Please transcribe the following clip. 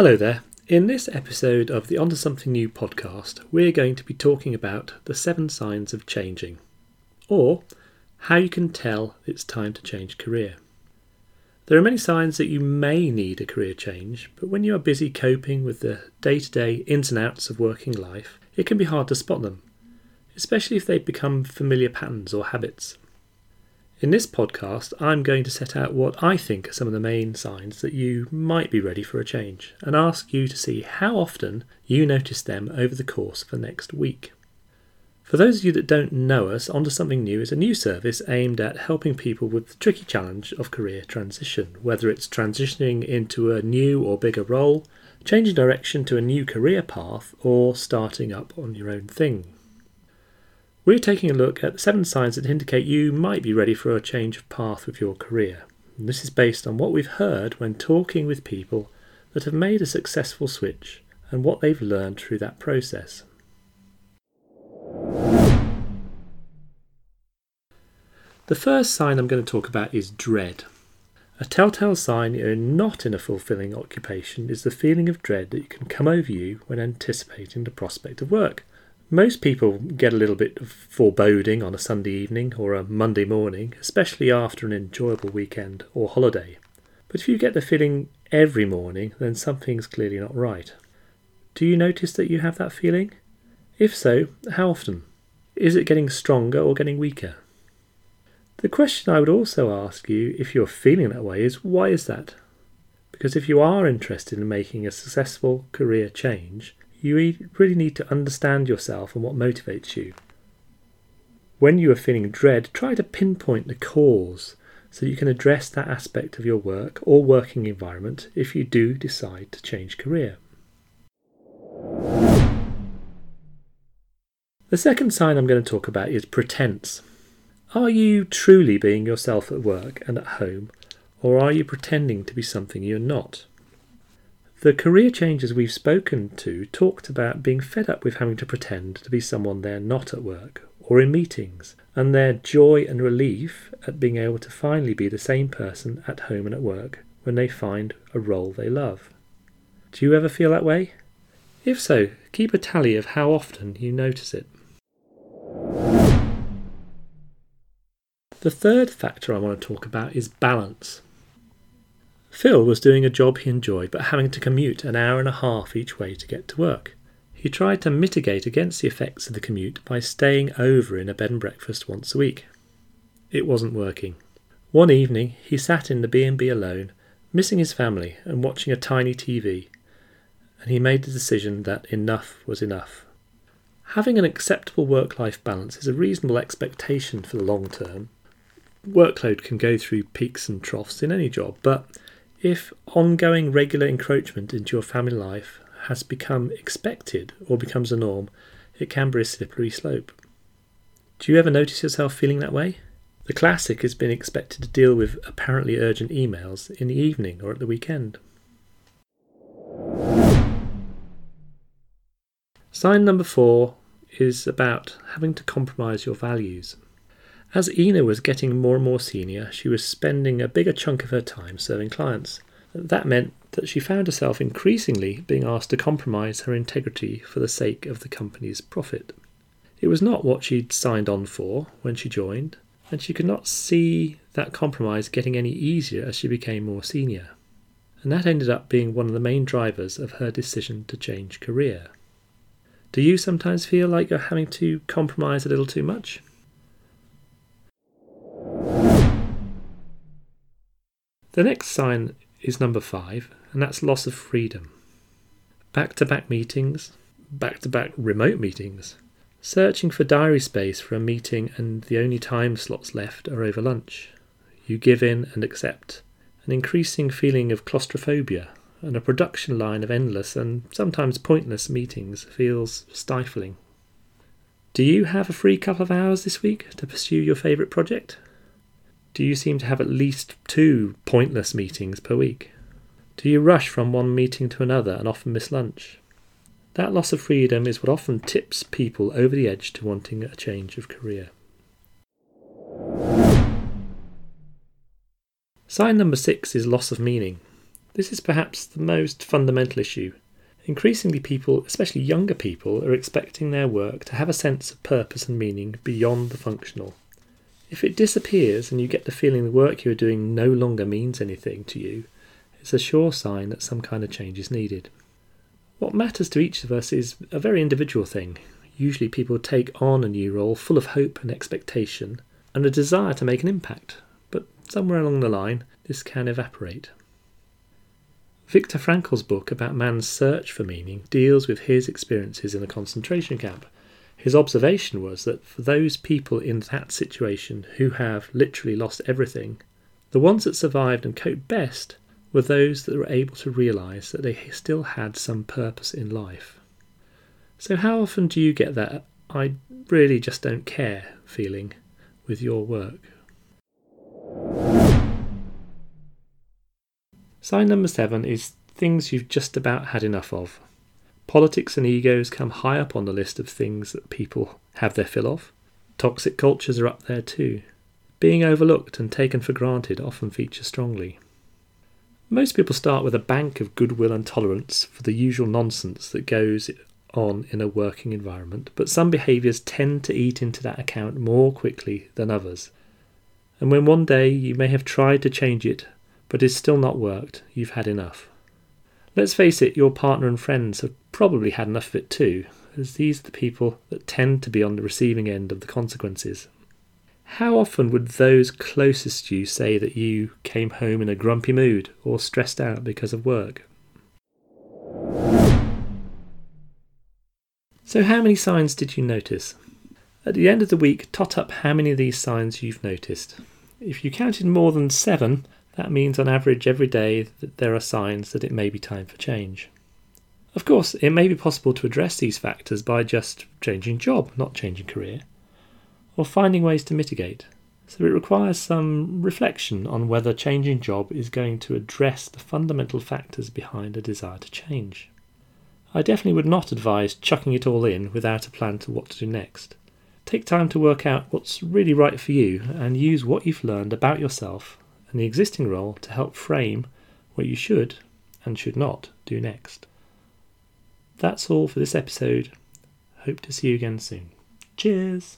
Hello there. In this episode of the Onto Something New podcast, we're going to be talking about the seven signs of changing, or how you can tell it's time to change career. There are many signs that you may need a career change, but when you are busy coping with the day to day ins and outs of working life, it can be hard to spot them, especially if they become familiar patterns or habits. In this podcast, I'm going to set out what I think are some of the main signs that you might be ready for a change and ask you to see how often you notice them over the course of the next week. For those of you that don't know us, Onto Something New is a new service aimed at helping people with the tricky challenge of career transition, whether it's transitioning into a new or bigger role, changing direction to a new career path, or starting up on your own thing. We're taking a look at the seven signs that indicate you might be ready for a change of path with your career. And this is based on what we've heard when talking with people that have made a successful switch and what they've learned through that process. The first sign I'm going to talk about is dread. A telltale sign you're not in a fulfilling occupation is the feeling of dread that can come over you when anticipating the prospect of work. Most people get a little bit foreboding on a Sunday evening or a Monday morning, especially after an enjoyable weekend or holiday. But if you get the feeling every morning, then something's clearly not right. Do you notice that you have that feeling? If so, how often? Is it getting stronger or getting weaker? The question I would also ask you, if you're feeling that way, is why is that? Because if you are interested in making a successful career change, you really need to understand yourself and what motivates you. When you are feeling dread, try to pinpoint the cause so you can address that aspect of your work or working environment if you do decide to change career. The second sign I'm going to talk about is pretense. Are you truly being yourself at work and at home, or are you pretending to be something you're not? The career changers we've spoken to talked about being fed up with having to pretend to be someone they're not at work or in meetings, and their joy and relief at being able to finally be the same person at home and at work when they find a role they love. Do you ever feel that way? If so, keep a tally of how often you notice it. The third factor I want to talk about is balance. Phil was doing a job he enjoyed but having to commute an hour and a half each way to get to work. He tried to mitigate against the effects of the commute by staying over in a bed and breakfast once a week. It wasn't working. One evening he sat in the B&B alone, missing his family and watching a tiny TV, and he made the decision that enough was enough. Having an acceptable work life balance is a reasonable expectation for the long term. Workload can go through peaks and troughs in any job, but if ongoing regular encroachment into your family life has become expected or becomes a norm, it can be a slippery slope. Do you ever notice yourself feeling that way? The classic is being expected to deal with apparently urgent emails in the evening or at the weekend. Sign number four is about having to compromise your values. As Ina was getting more and more senior, she was spending a bigger chunk of her time serving clients. That meant that she found herself increasingly being asked to compromise her integrity for the sake of the company's profit. It was not what she'd signed on for when she joined, and she could not see that compromise getting any easier as she became more senior. And that ended up being one of the main drivers of her decision to change career. Do you sometimes feel like you're having to compromise a little too much? The next sign is number five, and that's loss of freedom. Back to back meetings, back to back remote meetings, searching for diary space for a meeting, and the only time slots left are over lunch. You give in and accept. An increasing feeling of claustrophobia and a production line of endless and sometimes pointless meetings feels stifling. Do you have a free couple of hours this week to pursue your favourite project? Do you seem to have at least two pointless meetings per week? Do you rush from one meeting to another and often miss lunch? That loss of freedom is what often tips people over the edge to wanting a change of career. Sign number six is loss of meaning. This is perhaps the most fundamental issue. Increasingly, people, especially younger people, are expecting their work to have a sense of purpose and meaning beyond the functional. If it disappears and you get the feeling the work you are doing no longer means anything to you, it's a sure sign that some kind of change is needed. What matters to each of us is a very individual thing. Usually, people take on a new role full of hope and expectation and a desire to make an impact, but somewhere along the line, this can evaporate. Viktor Frankl's book about man's search for meaning deals with his experiences in a concentration camp. His observation was that for those people in that situation who have literally lost everything, the ones that survived and coped best were those that were able to realise that they still had some purpose in life. So, how often do you get that I really just don't care feeling with your work? Sign number seven is things you've just about had enough of. Politics and egos come high up on the list of things that people have their fill of. Toxic cultures are up there too. Being overlooked and taken for granted often features strongly. Most people start with a bank of goodwill and tolerance for the usual nonsense that goes on in a working environment, but some behaviours tend to eat into that account more quickly than others. And when one day you may have tried to change it but it's still not worked, you've had enough. Let's face it, your partner and friends have probably had enough of it too, as these are the people that tend to be on the receiving end of the consequences. How often would those closest to you say that you came home in a grumpy mood or stressed out because of work? So, how many signs did you notice? At the end of the week, tot up how many of these signs you've noticed. If you counted more than seven, that means on average every day that there are signs that it may be time for change. Of course, it may be possible to address these factors by just changing job, not changing career, or finding ways to mitigate. So it requires some reflection on whether changing job is going to address the fundamental factors behind a desire to change. I definitely would not advise chucking it all in without a plan to what to do next. Take time to work out what's really right for you and use what you've learned about yourself and the existing role to help frame what you should and should not do next. That's all for this episode. Hope to see you again soon. Cheers!